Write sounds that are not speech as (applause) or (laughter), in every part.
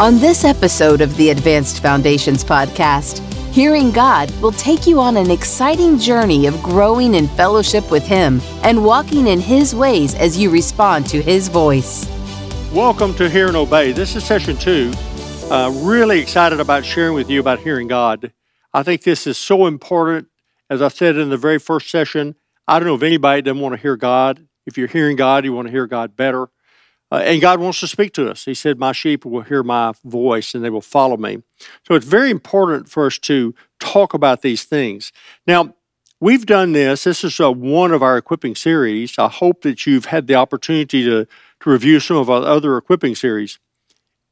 On this episode of the Advanced Foundations podcast, Hearing God will take you on an exciting journey of growing in fellowship with Him and walking in His ways as you respond to His voice. Welcome to Hear and Obey. This is session two. Uh, really excited about sharing with you about hearing God. I think this is so important. As I said in the very first session, I don't know if anybody doesn't want to hear God. If you're hearing God, you want to hear God better. Uh, and God wants to speak to us. He said, My sheep will hear my voice and they will follow me. So it's very important for us to talk about these things. Now, we've done this. This is a, uh, one of our equipping series. I hope that you've had the opportunity to, to review some of our other equipping series.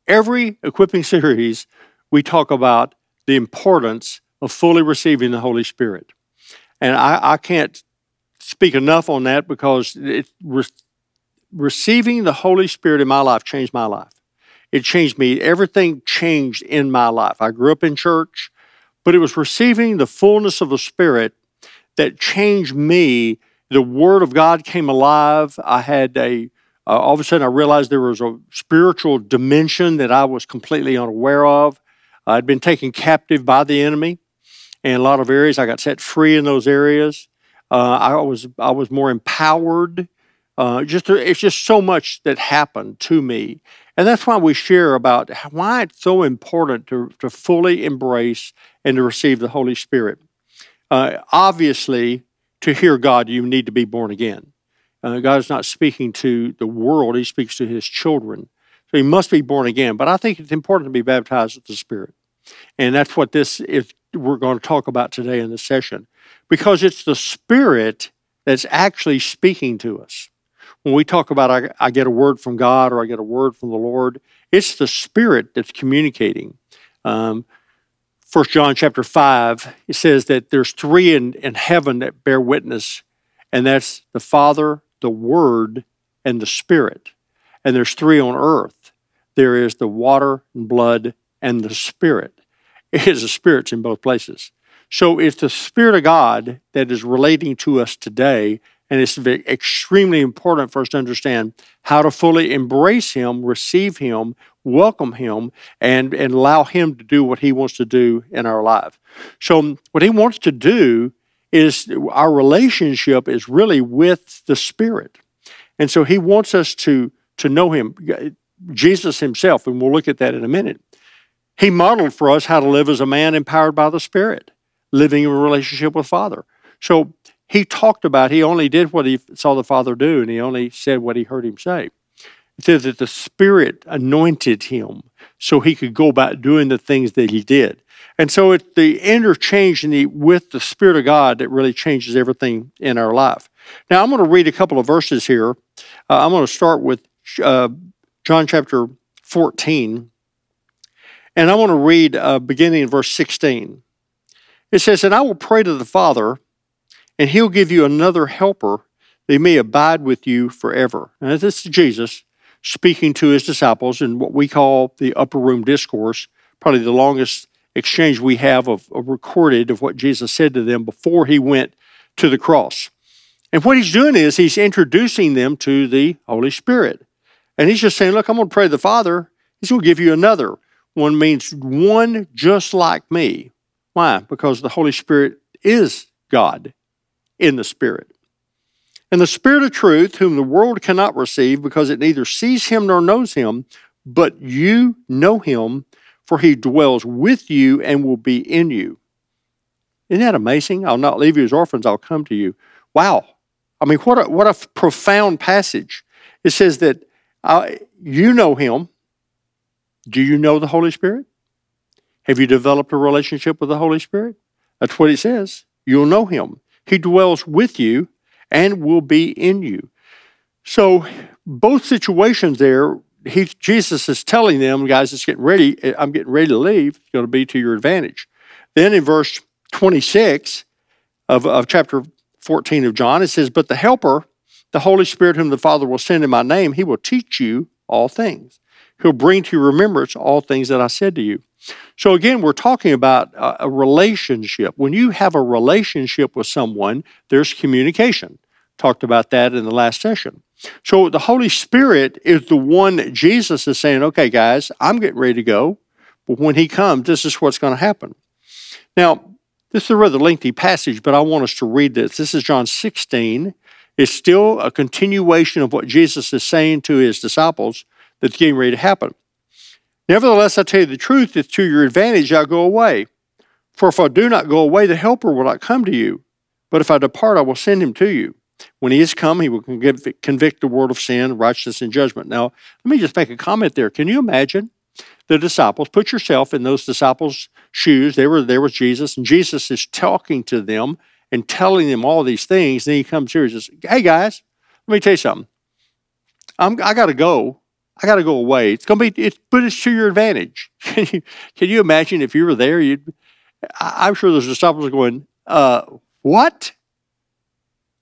Every equipping (laughs) series, we talk about the importance of fully receiving the Holy Spirit. And I, I can't speak enough on that because it, receiving the Holy Spirit in my life changed my life. It changed me. Everything changed in my life. I grew up in church, but it was receiving the fullness of the Spirit that changed me. The Word of God came alive. I had a, uh, all of a sudden, I realized there was a spiritual dimension that I was completely unaware of. I'd been taken captive by the enemy in a lot of areas. I got set free in those areas. Uh, I was I was more empowered uh, just it's just so much that happened to me, and that's why we share about why it's so important to to fully embrace and to receive the Holy Spirit. Uh, obviously, to hear God, you need to be born again. Uh, God is not speaking to the world; He speaks to His children. So He must be born again. But I think it's important to be baptized with the Spirit, and that's what this is. We're going to talk about today in this session, because it's the Spirit that's actually speaking to us when we talk about I, I, get a word from God or I get a word from the Lord, it's the Spirit that's communicating. Um, First John chapter five, it says that there's three in, in heaven that bear witness, and that's the Father, the Word, and the Spirit. And there's three on earth. There is the water and blood and the Spirit. It is the spirits in both places. So it's the Spirit of God that is relating to us today and it's extremely important for us to understand how to fully embrace Him, receive Him, welcome Him, and, and allow Him to do what He wants to do in our life. So, what He wants to do is our relationship is really with the Spirit. And so, He wants us to, to know Him. Jesus Himself, and we'll look at that in a minute, He modeled for us how to live as a man empowered by the Spirit, living in a relationship with Father. So, he talked about he only did what he saw the Father do, and he only said what he heard him say. It says that the Spirit anointed him so he could go about doing the things that he did. And so it's the interchange in the, with the Spirit of God that really changes everything in our life. Now, I'm going to read a couple of verses here. Uh, I'm going to start with uh, John chapter 14. And I want to read uh, beginning in verse 16. It says, And I will pray to the Father and he'll give you another helper that may abide with you forever. And this is Jesus speaking to his disciples in what we call the upper room discourse, probably the longest exchange we have of, of recorded of what Jesus said to them before he went to the cross. And what he's doing is he's introducing them to the Holy Spirit. And he's just saying, Look, I'm going to pray to the Father. He's going to give you another. One means one just like me. Why? Because the Holy Spirit is God in the Spirit. And the Spirit of truth, whom the world cannot receive because it neither sees him nor knows him, but you know him, for he dwells with you and will be in you. Isn't that amazing? I'll not leave you as orphans, I'll come to you. Wow. I mean, what a, what a profound passage. It says that uh, you know him. Do you know the Holy Spirit? Have you developed a relationship with the Holy Spirit? That's what it says. You'll know him. He dwells with you and will be in you. So, both situations there, he, Jesus is telling them, guys, it's getting ready. I'm getting ready to leave. It's going to be to your advantage. Then in verse 26 of, of chapter 14 of John, it says, But the Helper, the Holy Spirit, whom the Father will send in my name, he will teach you all things. He'll bring to your remembrance all things that I said to you. So, again, we're talking about a relationship. When you have a relationship with someone, there's communication. Talked about that in the last session. So the Holy Spirit is the one that Jesus is saying, okay, guys, I'm getting ready to go. But when he comes, this is what's going to happen. Now, this is a rather lengthy passage, but I want us to read this. This is John 16. It's still a continuation of what Jesus is saying to his disciples that's getting ready to happen. Nevertheless, I tell you the truth, it's to your advantage I go away. For if I do not go away, the Helper will not come to you. But if I depart, I will send him to you. When he is come, he will convict the world of sin, righteousness, and judgment. Now, let me just make a comment there. Can you imagine the disciples? Put yourself in those disciples' shoes. They were there with Jesus, and Jesus is talking to them and telling them all these things. Then he comes here and says, Hey guys, let me tell you something. I'm, I got to go. I got to go away. It's going to be, it's, but it's to your advantage. (laughs) Can you, can you imagine if you were there? You'd, I, I'm sure those disciples are going, uh, What?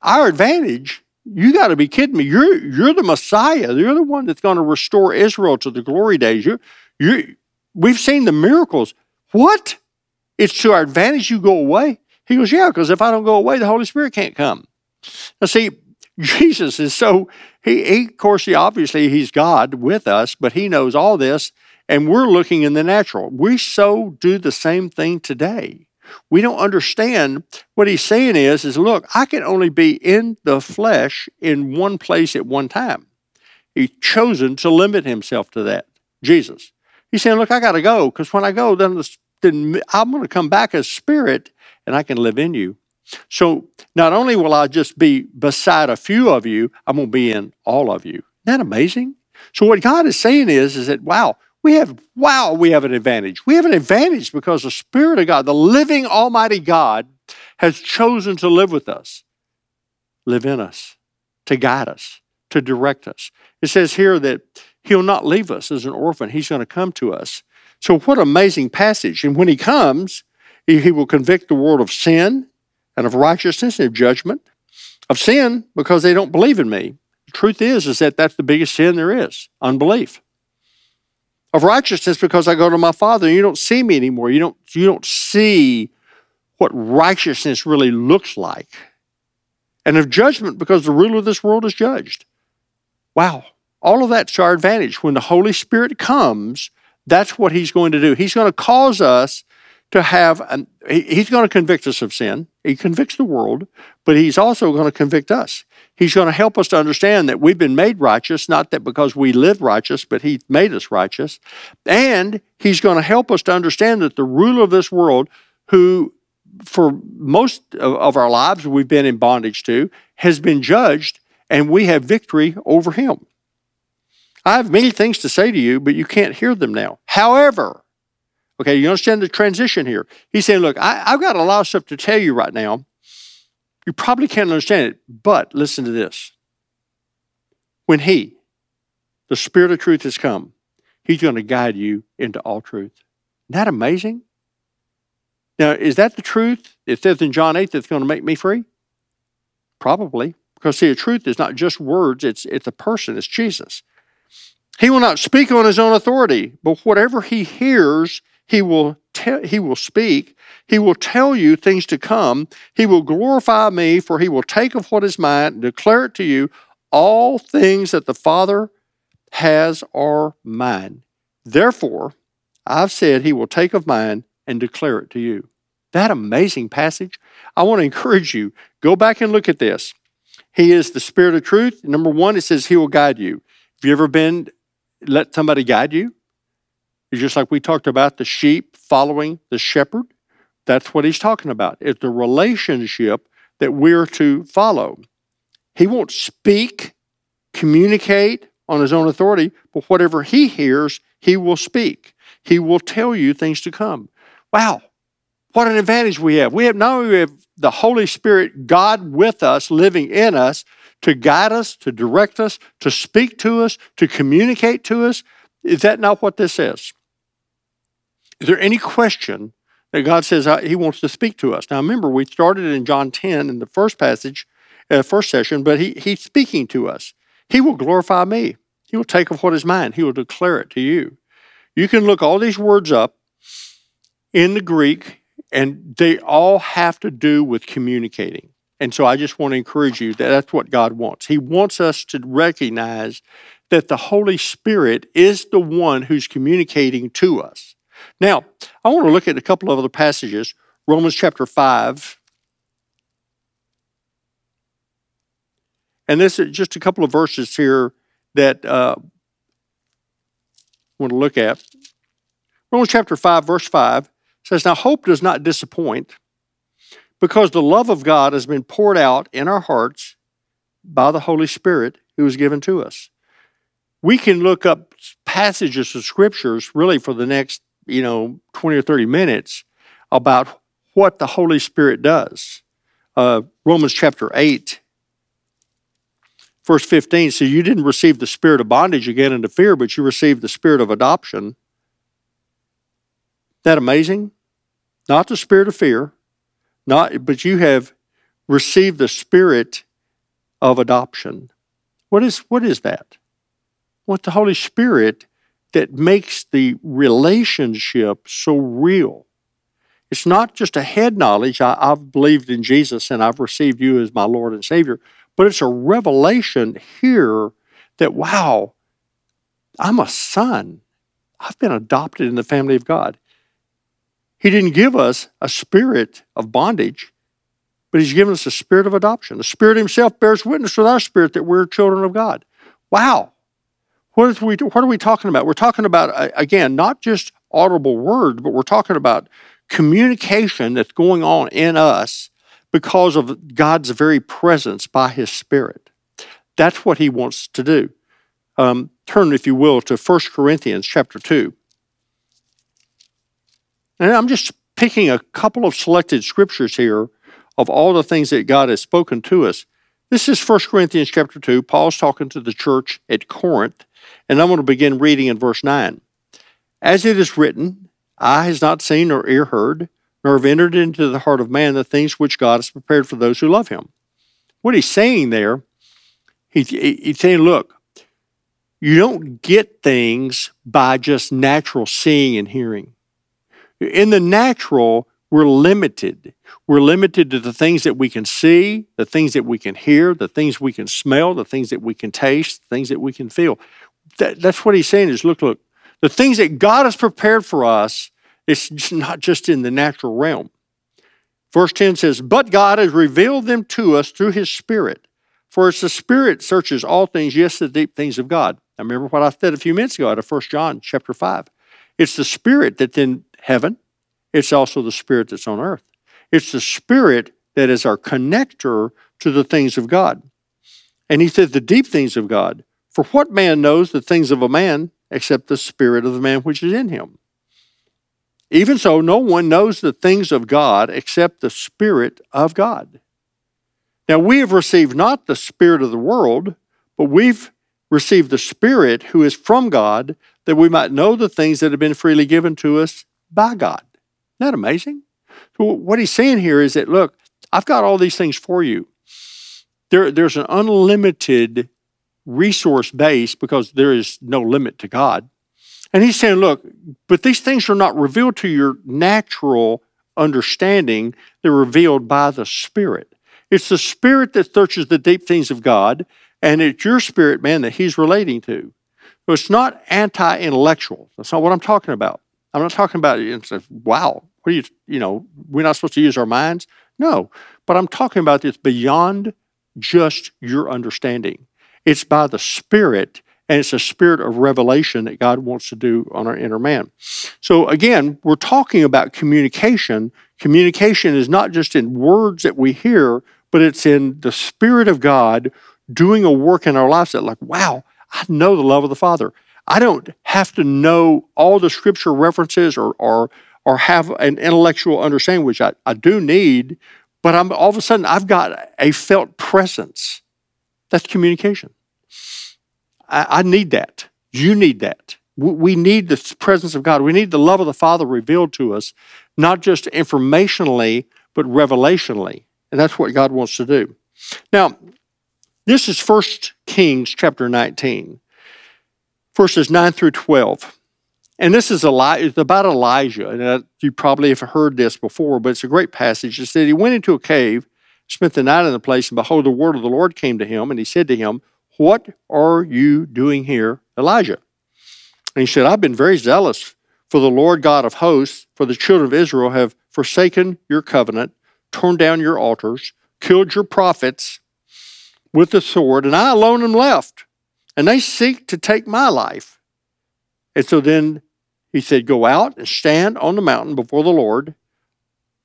Our advantage? You got to be kidding me. You're, you're the Messiah. You're the one that's going to restore Israel to the glory days. You, you, we've seen the miracles. What? It's to our advantage you go away? He goes, Yeah, because if I don't go away, the Holy Spirit can't come. Now, see, (laughs) Jesus is so, he, he, of course, he obviously he's God with us, but he knows all this, and we're looking in the natural. We so do the same thing today. We don't understand what he's saying is, is look, I can only be in the flesh in one place at one time. He's chosen to limit himself to that. Jesus. He's saying, look, I got to go because when I go, then, the, then I'm going to come back as spirit and I can live in you. So not only will I just be beside a few of you, I'm going to be in all of you. Isn't that amazing? So what God is saying is, is that wow, we have wow, we have an advantage. We have an advantage because the Spirit of God, the living Almighty God, has chosen to live with us, live in us, to guide us, to direct us. It says here that He'll not leave us as an orphan. He's going to come to us. So what amazing passage. And when He comes, he, he will convict the world of sin and of righteousness and of judgment. Of sin because they don't believe in me. The truth is, is that that's the biggest sin there is, unbelief. Of righteousness because I go to my Father and you don't see me anymore. You don't, you don't see what righteousness really looks like. And of judgment because the ruler of this world is judged. Wow. All of that's to our advantage. When the Holy Spirit comes, that's what He's going to do. He's going to cause us to have, an, he, he's going to convict us of sin. He convicts the world, but he's also going to convict us. He's going to help us to understand that we've been made righteous, not that because we live righteous, but he made us righteous. And he's going to help us to understand that the ruler of this world, who for most of our lives we've been in bondage to, has been judged, and we have victory over him. I have many things to say to you, but you can't hear them now. However, Okay, you understand the transition here. He's saying, look, I, have got a lot of stuff to tell you right now. You probably can't understand it, but listen to this. When He, the Spirit of truth, has come, He's going to guide you into all truth. Isn't that amazing? Now, is that the truth? It says in John 8 that's going to make me free? Probably. Because see, the truth is not just words, it's it's a person, it's Jesus. He will not speak on his own authority, but whatever he hears, he will he will speak. He will tell you things to come. He will glorify me, for he will take of what is mine and declare it to you. All things that the Father has are mine. Therefore, I've said he will take of mine and declare it to you. That amazing passage. I want to encourage you, go back and look at this. He is the Spirit of truth. Number one, it says he will guide you. Have you ever been, let somebody guide you? It's just like we talked about the sheep following the shepherd. That's what he's talking about. It's the relationship that we're to follow. He won't speak, communicate on his own authority, but whatever he hears, he will speak. He will tell you things to come. Wow, what an advantage we have. We have not only have the Holy Spirit, God with us, living in us, to guide us, to direct us, to speak to us, to communicate to us. Is that not what this is? Is there any question that God says He wants to speak to us? Now, remember, we started in John 10 in the first passage, uh, first session, but he, He's speaking to us. He will glorify me. He will take of what is mine. He will declare it to you. You can look all these words up in the Greek, and they all have to do with communicating. And so I just want to encourage you that that's what God wants. He wants us to recognize that the Holy Spirit is the one who's communicating to us. Now, I want to look at a couple of other passages. Romans chapter 5. And this is just a couple of verses here that uh, I want to look at. Romans chapter 5, verse 5 says, Now hope does not disappoint because the love of God has been poured out in our hearts by the Holy Spirit who was given to us. We can look up passages of scriptures really for the next, you know, 20 or 30 minutes about what the Holy Spirit does. Uh, Romans chapter 8, verse 15 so you didn't receive the spirit of bondage again into fear, but you received the spirit of adoption. That amazing? Not the spirit of fear, not, but you have received the spirit of adoption. What is, what is that? What the Holy Spirit that makes the relationship so real. It's not just a head knowledge. I, I've believed in Jesus and I've received you as my Lord and Savior, but it's a revelation here that, wow, I'm a son. I've been adopted in the family of God. He didn't give us a spirit of bondage, but He's given us a spirit of adoption. The Spirit Himself bears witness with our spirit that we're children of God. Wow. What, we, what are we talking about? We're talking about, again, not just audible words, but we're talking about communication that's going on in us because of God's very presence by His Spirit. That's what He wants to do. Um, turn, if you will, to 1 Corinthians chapter 2. And I'm just picking a couple of selected scriptures here of all the things that God has spoken to us. This is 1 Corinthians chapter 2. Paul's talking to the church at Corinth, and I'm going to begin reading in verse 9. As it is written, eye has not seen nor ear heard, nor have entered into the heart of man the things which God has prepared for those who love him. What he's saying there, he, he's saying, look, you don't get things by just natural seeing and hearing. In the natural, we're limited. We're limited to the things that we can see, the things that we can hear, the things we can smell, the things that we can taste, the things that we can feel. That, that's what he's saying is look, look, the things that God has prepared for us, it's not just in the natural realm. Verse 10 says, But God has revealed them to us through his Spirit. For it's the Spirit searches all things, yes, the deep things of God. I remember what I said a few minutes ago out of 1 John chapter 5. It's the Spirit that's in heaven, it's also the Spirit that's on earth. It's the Spirit that is our connector to the things of God. And he said, the deep things of God. For what man knows the things of a man except the Spirit of the man which is in him? Even so, no one knows the things of God except the Spirit of God. Now, we have received not the Spirit of the world, but we've received the Spirit who is from God, that we might know the things that have been freely given to us by God. Isn't that amazing? So what he's saying here is that look, I've got all these things for you. There, there's an unlimited resource base because there is no limit to God. And he's saying, look, but these things are not revealed to your natural understanding, they're revealed by the Spirit. It's the Spirit that searches the deep things of God, and it's your spirit, man, that he's relating to. So it's not anti intellectual. That's not what I'm talking about. I'm not talking about it. and It's wow, what are you, you know, we're not supposed to use our minds? No, but I'm talking about this beyond just your understanding. It's by the Spirit, and it's a spirit of revelation that God wants to do on our inner man. So, again, we're talking about communication. Communication is not just in words that we hear, but it's in the Spirit of God doing a work in our lives that, like, wow, I know the love of the Father. I don't have to know all the scripture references or, or, or have an intellectual understanding, which I, I do need, but I'm all of a sudden I've got a felt presence. That's communication. I, I need that. You need that. We need the presence of God. We need the love of the Father revealed to us, not just informationally, but revelationally. And that's what God wants to do. Now, this is 1 Kings chapter 19 verses 9 through 12. And this is Eli- about Elijah. And uh, you probably have heard this before, but it's a great passage. It said he went into a cave, spent the night in the place, and behold, the word of the Lord came to him, and he said to him, What are you doing here, Elijah? And he said, I've been very zealous for the Lord God of hosts, for the children of Israel have forsaken your covenant, torn down your altars, killed your prophets with the sword, and I alone am left. And they seek to take my life. And so then he said, Go out and stand on the mountain before the Lord.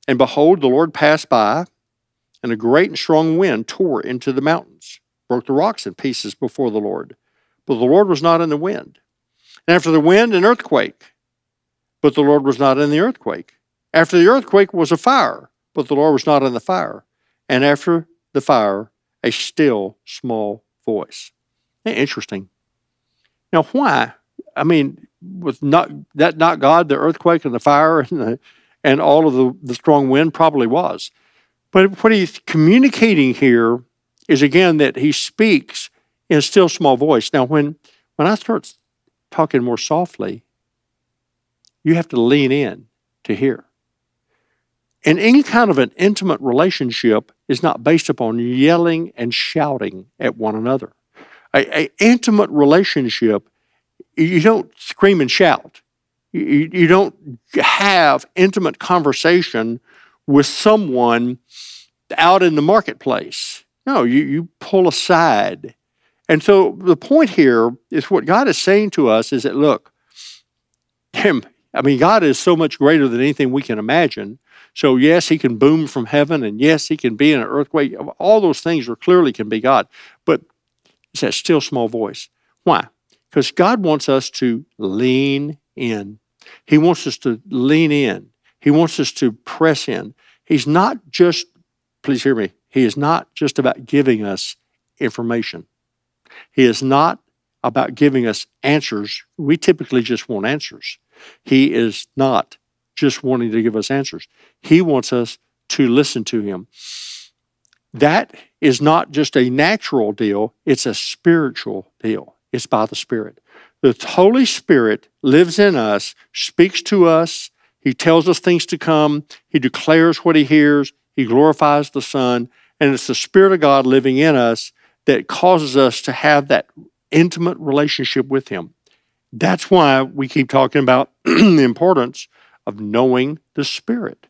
And behold, the Lord passed by, and a great and strong wind tore into the mountains, broke the rocks in pieces before the Lord. But the Lord was not in the wind. And after the wind, an earthquake. But the Lord was not in the earthquake. After the earthquake was a fire, but the Lord was not in the fire. And after the fire, a still small voice. Interesting. Now, why? I mean, was not that not God, the earthquake and the fire and the, and all of the, the strong wind probably was. But what he's communicating here is again that he speaks in a still small voice. Now, when when I start talking more softly, you have to lean in to hear. And any kind of an intimate relationship is not based upon yelling and shouting at one another. An intimate relationship, you don't scream and shout. You, you don't have intimate conversation with someone out in the marketplace. No, you, you pull aside. And so the point here is what God is saying to us is that, look, him, I mean, God is so much greater than anything we can imagine. So, yes, he can boom from heaven, and yes, he can be in an earthquake. All those things are clearly can be God. But it's that still small voice. Why? Because God wants us to lean in. He wants us to lean in. He wants us to press in. He's not just, please hear me, He is not just about giving us information. He is not about giving us answers. We typically just want answers. He is not just wanting to give us answers. He wants us to listen to Him. That is not just a natural deal, it's a spiritual deal. It's by the Spirit. The Holy Spirit lives in us, speaks to us, He tells us things to come, He declares what He hears, He glorifies the Son, and it's the Spirit of God living in us that causes us to have that intimate relationship with Him. That's why we keep talking about (clears throat) the importance of knowing the Spirit.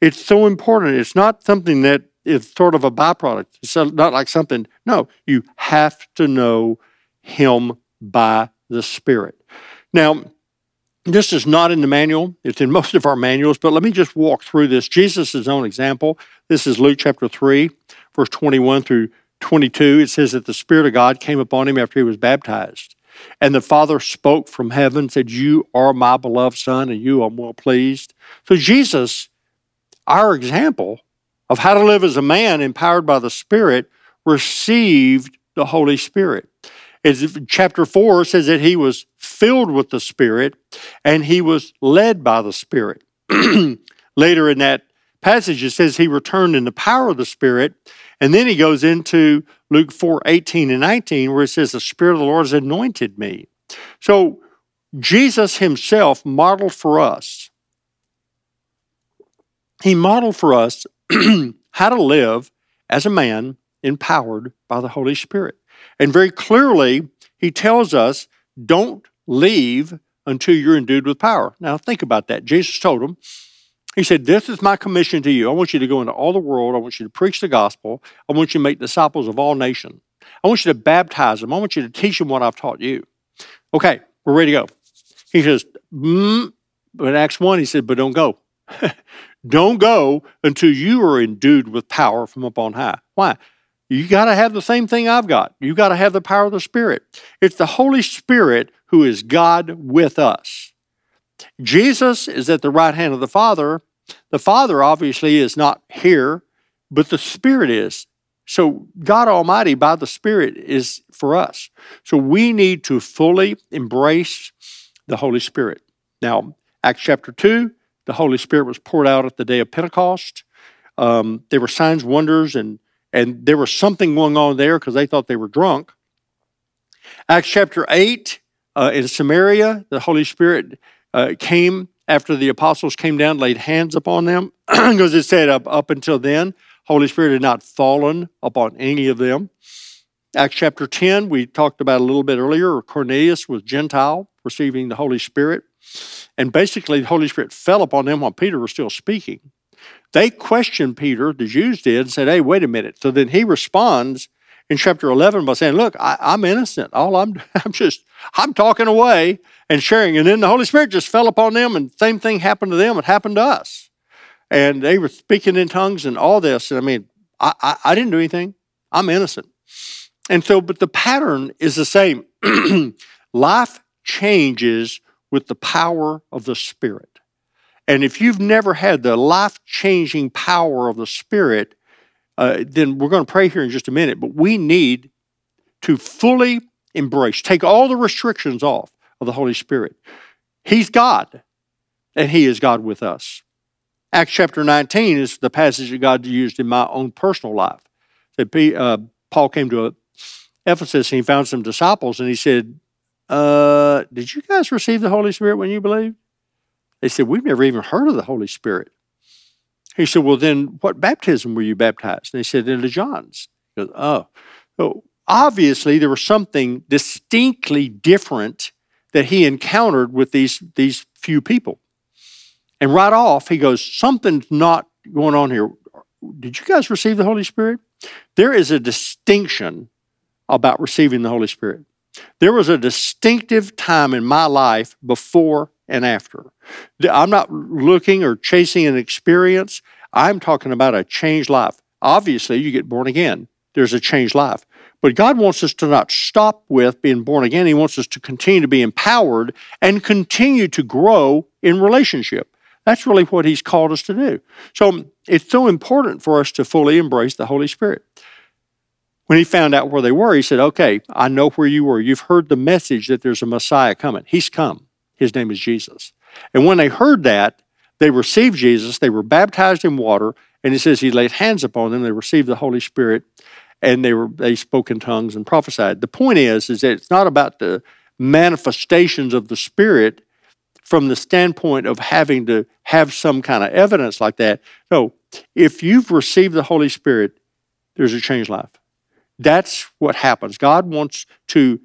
It's so important. It's not something that is sort of a byproduct. It's not like something, no, you have to know Him by the Spirit. Now, this is not in the manual, it's in most of our manuals, but let me just walk through this. Jesus' own example. This is Luke chapter 3, verse 21 through 22. It says that the Spirit of God came upon him after he was baptized. And the Father spoke from heaven, said, You are my beloved Son, and you I'm well pleased. So, Jesus, our example of how to live as a man empowered by the Spirit, received the Holy Spirit. As chapter 4 says that he was filled with the Spirit and he was led by the Spirit. (clears throat) Later in that passage, it says he returned in the power of the Spirit. And then he goes into Luke 4 18 and 19, where it says, The Spirit of the Lord has anointed me. So Jesus himself modeled for us. He modeled for us (clears throat) how to live as a man empowered by the Holy Spirit. And very clearly, he tells us don't leave until you're endued with power. Now, think about that. Jesus told him, he said, This is my commission to you. I want you to go into all the world. I want you to preach the gospel. I want you to make disciples of all nations. I want you to baptize them. I want you to teach them what I've taught you. Okay, we're ready to go. He says, mm, but in Acts 1, he said, But don't go. (laughs) don't go until you are endued with power from upon high. Why? You got to have the same thing I've got. You got to have the power of the Spirit. It's the Holy Spirit who is God with us. Jesus is at the right hand of the Father. The Father obviously is not here, but the Spirit is. So God Almighty by the Spirit is for us. So we need to fully embrace the Holy Spirit. Now, Acts chapter 2, the Holy Spirit was poured out at the day of Pentecost. Um, there were signs, wonders, and and there was something going on there because they thought they were drunk. Acts chapter 8, uh, in Samaria, the Holy Spirit uh, came after the apostles came down, laid hands upon them, (clears throat) because it said up, up until then, Holy Spirit had not fallen upon any of them. Acts chapter 10, we talked about a little bit earlier. Cornelius was Gentile, receiving the Holy Spirit. And basically, the Holy Spirit fell upon them while Peter was still speaking. They questioned Peter, the Jews did, and said, Hey, wait a minute. So then he responds in chapter 11 by saying, Look, I, am innocent. All I'm, (laughs) I'm just, I'm talking away and sharing. And then the Holy Spirit just fell upon them, and same thing happened to them. It happened to us. And they were speaking in tongues and all this. And I mean, I, I, I didn't do anything. I'm innocent. And so, but the pattern is the same. (clears throat) Life changes with the power of the Spirit. And if you've never had the life changing power of the Spirit, uh, then we're going to pray here in just a minute. But we need to fully embrace, take all the restrictions off of the Holy Spirit. He's God, and He is God with us. Acts chapter 19 is the passage that God used in my own personal life. That uh, Paul came to Ephesus and he found some disciples and he said, uh, Did you guys receive the Holy Spirit when you believed? They said, We've never even heard of the Holy Spirit. He said, Well, then what baptism were you baptized? And they said, Into John's. He goes, Oh. So obviously there was something distinctly different that he encountered with these, these few people. And right off, he goes, Something's not going on here. Did you guys receive the Holy Spirit? There is a distinction about receiving the Holy Spirit. There was a distinctive time in my life before and after. I'm not looking or chasing an experience. I'm talking about a changed life. Obviously, you get born again, there's a changed life. But God wants us to not stop with being born again. He wants us to continue to be empowered and continue to grow in relationship. That's really what He's called us to do. So it's so important for us to fully embrace the Holy Spirit. When he found out where they were, he said, Okay, I know where you were. You've heard the message that there's a Messiah coming. He's come. His name is Jesus. And when they heard that, they received Jesus, they were baptized in water, and it says he laid hands upon them, they received the Holy Spirit, and they were they spoke in tongues and prophesied. The point is, is that it's not about the manifestations of the Spirit from the standpoint of having to have some kind of evidence like that. No, if you've received the Holy Spirit, there's a changed life. That's what happens. God wants to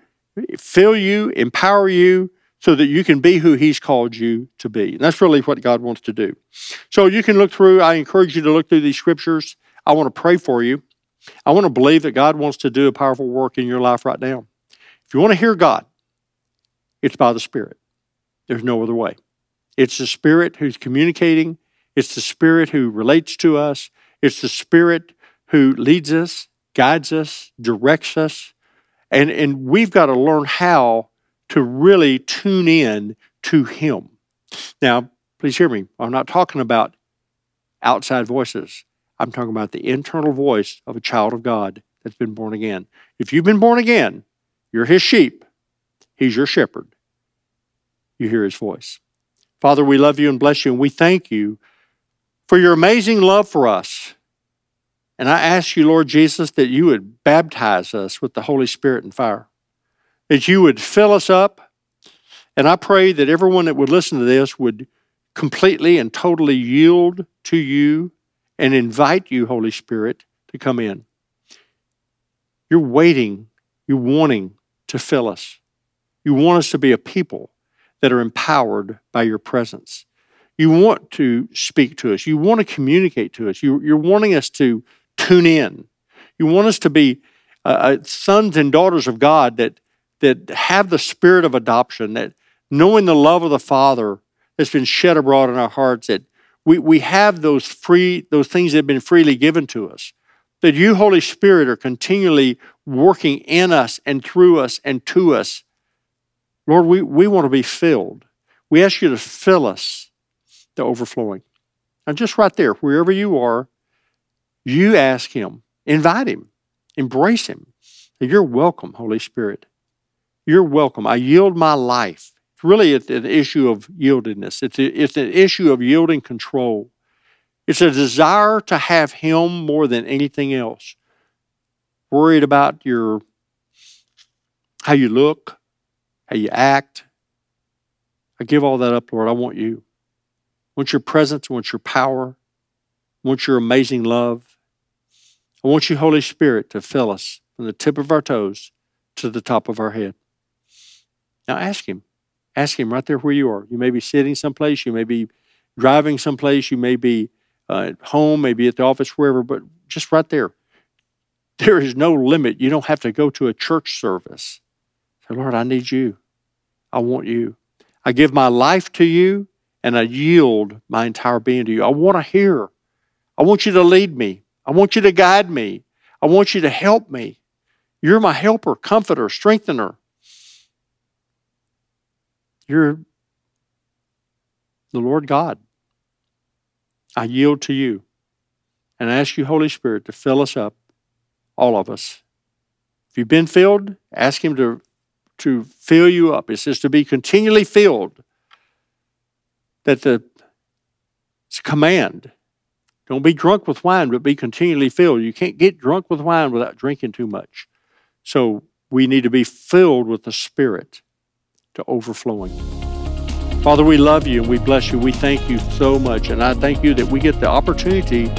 fill you, empower you, so that you can be who He's called you to be. And that's really what God wants to do. So you can look through, I encourage you to look through these scriptures. I want to pray for you. I want to believe that God wants to do a powerful work in your life right now. If you want to hear God, it's by the Spirit. There's no other way. It's the Spirit who's communicating, it's the Spirit who relates to us, it's the Spirit who leads us, guides us, directs us. And, and we've got to learn how to really tune in to Him. Now, please hear me. I'm not talking about outside voices. I'm talking about the internal voice of a child of God that's been born again. If you've been born again, you're His sheep, He's your shepherd. You hear His voice. Father, we love you and bless you, and we thank you for your amazing love for us. And I ask you, Lord Jesus, that you would baptize us with the Holy Spirit and fire that you would fill us up. And I pray that everyone that would listen to this would completely and totally yield to you and invite you, Holy Spirit, to come in. You're waiting, you're wanting to fill us. You want us to be a people that are empowered by your presence. You want to speak to us. You want to communicate to us. You, are wanting us to tune in. You want us to be uh, uh sons and daughters of God that that have the spirit of adoption, that knowing the love of the Father that's been shed abroad in our hearts, that we, we have those free, those things that have been freely given to us. That you, Holy Spirit, are continually working in us and through us and to us. Lord, we, we want to be filled. We ask you to fill us to overflowing. And just right there, wherever you are, you ask Him, invite Him, embrace Him. You're welcome, Holy Spirit. You're welcome. I yield my life. It's really an issue of yieldedness. It's, a, it's an issue of yielding control. It's a desire to have Him more than anything else. Worried about your how you look, how you act. I give all that up, Lord. I want you. I want your presence. I want your power. I want your amazing love. I want you, Holy Spirit, to fill us from the tip of our toes to the top of our head. Now ask Him. Ask Him right there where you are. You may be sitting someplace, you may be driving someplace, you may be uh, at home, maybe at the office, wherever, but just right there. There is no limit. You don't have to go to a church service. Say, Lord, I need you. I want you. I give my life to you and I yield my entire being to you. I want to hear. I want you to lead me. I want you to guide me. I want you to help me. You're my helper, comforter, strengthener. You're the Lord God. I yield to you and I ask you, Holy Spirit, to fill us up, all of us. If you've been filled, ask Him to, to fill you up. It says to be continually filled. That the it's a command. Don't be drunk with wine, but be continually filled. You can't get drunk with wine without drinking too much. So we need to be filled with the Spirit to overflowing. Father, we love you and we bless you. We thank you so much. And I thank you that we get the opportunity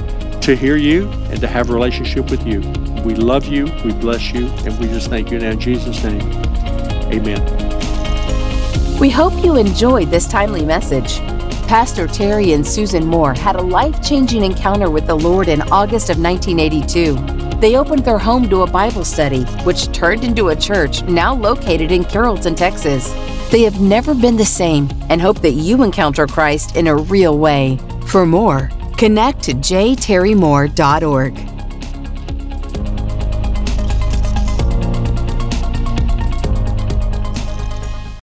to hear you and to have a relationship with you. We love you, we bless you, and we just thank you now in Jesus' name. Amen. We hope you enjoyed this timely message. Pastor Terry and Susan Moore had a life changing encounter with the Lord in August of 1982. They opened their home to a Bible study, which turned into a church now located in Carrollton, Texas. They have never been the same and hope that you encounter Christ in a real way. For more, connect to jterrymore.org.